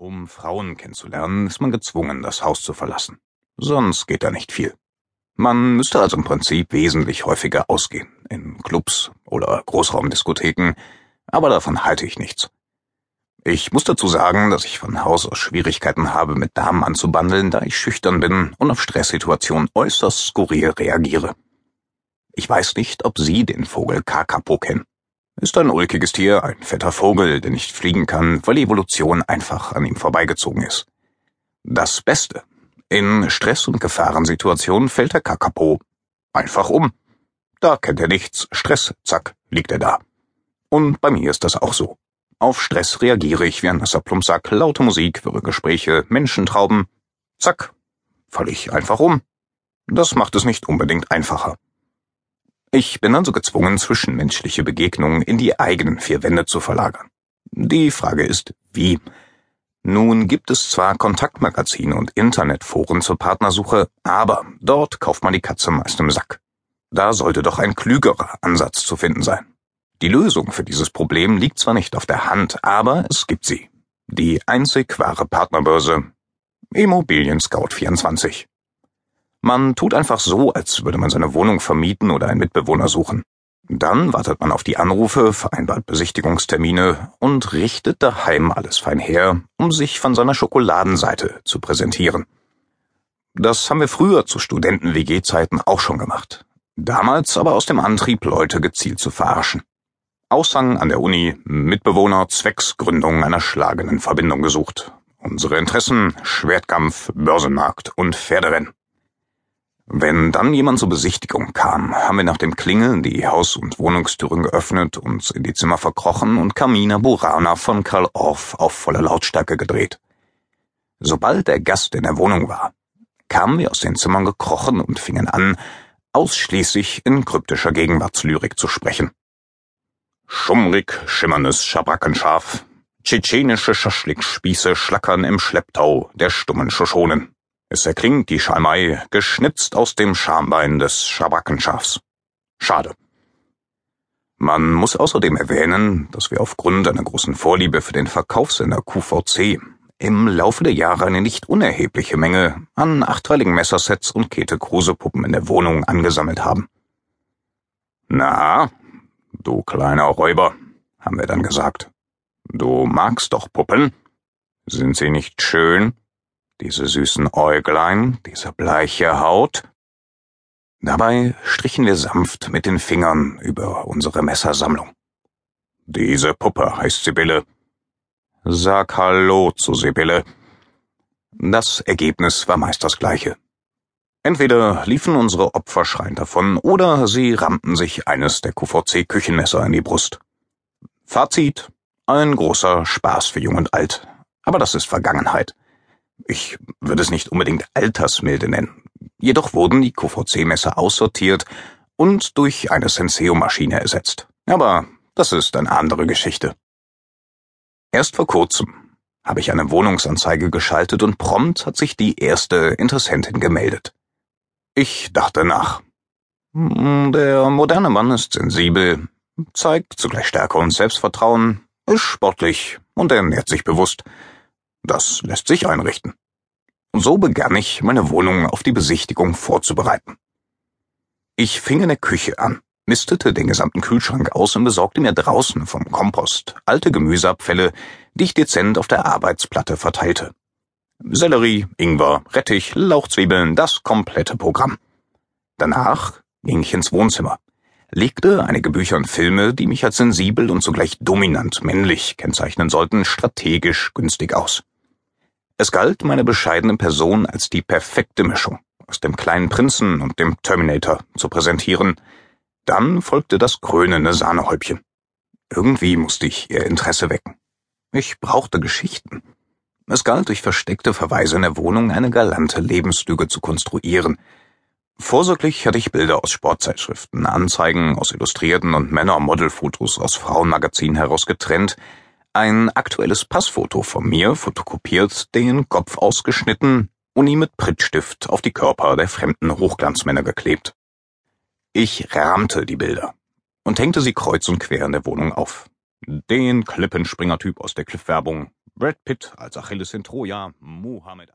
Um Frauen kennenzulernen, ist man gezwungen, das Haus zu verlassen. Sonst geht da nicht viel. Man müsste also im Prinzip wesentlich häufiger ausgehen, in Clubs oder Großraumdiskotheken, aber davon halte ich nichts. Ich muss dazu sagen, dass ich von Haus aus Schwierigkeiten habe, mit Damen anzubandeln, da ich schüchtern bin und auf Stresssituationen äußerst skurril reagiere. Ich weiß nicht, ob Sie den Vogel Kakapo kennen. Ist ein ulkiges Tier, ein fetter Vogel, der nicht fliegen kann, weil die Evolution einfach an ihm vorbeigezogen ist. Das Beste. In Stress- und Gefahrensituationen fällt der Kakapo einfach um. Da kennt er nichts, Stress, zack, liegt er da. Und bei mir ist das auch so. Auf Stress reagiere ich wie ein nasser laute Musik, wirre Gespräche, Menschentrauben. Zack, falle ich einfach um. Das macht es nicht unbedingt einfacher. Ich bin also gezwungen, zwischenmenschliche Begegnungen in die eigenen vier Wände zu verlagern. Die Frage ist, wie? Nun gibt es zwar Kontaktmagazine und Internetforen zur Partnersuche, aber dort kauft man die Katze meist im Sack. Da sollte doch ein klügerer Ansatz zu finden sein. Die Lösung für dieses Problem liegt zwar nicht auf der Hand, aber es gibt sie. Die einzig wahre Partnerbörse Immobilien Scout 24. Man tut einfach so, als würde man seine Wohnung vermieten oder einen Mitbewohner suchen. Dann wartet man auf die Anrufe, vereinbart Besichtigungstermine und richtet daheim alles fein her, um sich von seiner Schokoladenseite zu präsentieren. Das haben wir früher zu Studenten-WG-Zeiten auch schon gemacht. Damals aber aus dem Antrieb, Leute gezielt zu verarschen. Aushang an der Uni, Mitbewohner zwecks Gründung einer schlagenden Verbindung gesucht. Unsere Interessen, Schwertkampf, Börsenmarkt und Pferderennen. Wenn dann jemand zur Besichtigung kam, haben wir nach dem Klingeln die Haus- und Wohnungstüren geöffnet, uns in die Zimmer verkrochen und Kamina Burana von Karl Orff auf volle Lautstärke gedreht. Sobald der Gast in der Wohnung war, kamen wir aus den Zimmern gekrochen und fingen an, ausschließlich in kryptischer Gegenwartslyrik zu sprechen. Schummrig, schimmerndes Schabrackenschaf, tschetschenische Schaschlikspieße schlackern im Schlepptau der stummen Schoschonen. Es erklingt die Schalmei, geschnitzt aus dem Schambein des Schabackenschafs. Schade. Man muss außerdem erwähnen, dass wir aufgrund einer großen Vorliebe für den Verkaufssender QVC im Laufe der Jahre eine nicht unerhebliche Menge an achtteiligen Messersets und Käthe-Kruse-Puppen in der Wohnung angesammelt haben. Na, du kleiner Räuber, haben wir dann gesagt. Du magst doch Puppen. Sind sie nicht schön? Diese süßen Äuglein, diese bleiche Haut. Dabei strichen wir sanft mit den Fingern über unsere Messersammlung. Diese Puppe heißt Sibylle. Sag Hallo zu Sibylle. Das Ergebnis war meist das gleiche. Entweder liefen unsere Opfer schreiend davon, oder sie rammten sich eines der QVC-Küchenmesser in die Brust. Fazit: Ein großer Spaß für Jung und Alt. Aber das ist Vergangenheit. Ich würde es nicht unbedingt altersmilde nennen. Jedoch wurden die QVC-Messer aussortiert und durch eine Senseo-Maschine ersetzt. Aber das ist eine andere Geschichte. Erst vor kurzem habe ich eine Wohnungsanzeige geschaltet und prompt hat sich die erste Interessentin gemeldet. Ich dachte nach. Hm, der moderne Mann ist sensibel, zeigt zugleich Stärke und Selbstvertrauen, ist sportlich und ernährt sich bewusst. Das lässt sich einrichten. Und so begann ich, meine Wohnung auf die Besichtigung vorzubereiten. Ich fing in der Küche an, mistete den gesamten Kühlschrank aus und besorgte mir draußen vom Kompost alte Gemüseabfälle, die ich dezent auf der Arbeitsplatte verteilte. Sellerie, Ingwer, Rettich, Lauchzwiebeln, das komplette Programm. Danach ging ich ins Wohnzimmer, legte einige Bücher und Filme, die mich als sensibel und zugleich dominant männlich kennzeichnen sollten, strategisch günstig aus. Es galt meine bescheidene Person als die perfekte Mischung aus dem kleinen Prinzen und dem Terminator zu präsentieren. Dann folgte das krönende Sahnehäubchen. Irgendwie musste ich ihr Interesse wecken. Ich brauchte Geschichten. Es galt durch versteckte Verweise in der Wohnung eine galante Lebenslüge zu konstruieren. Vorsorglich hatte ich Bilder aus Sportzeitschriften, Anzeigen aus Illustrierten und Männer- und Modelfotos aus Frauenmagazinen heraus getrennt, ein aktuelles Passfoto von mir fotokopiert, den Kopf ausgeschnitten und ihn mit Prittstift auf die Körper der fremden Hochglanzmänner geklebt. Ich rahmte die Bilder und hängte sie kreuz und quer in der Wohnung auf. Den Klippenspringertyp aus der Cliff-Werbung, Brad Pitt als Achilles in Troja, Muhammad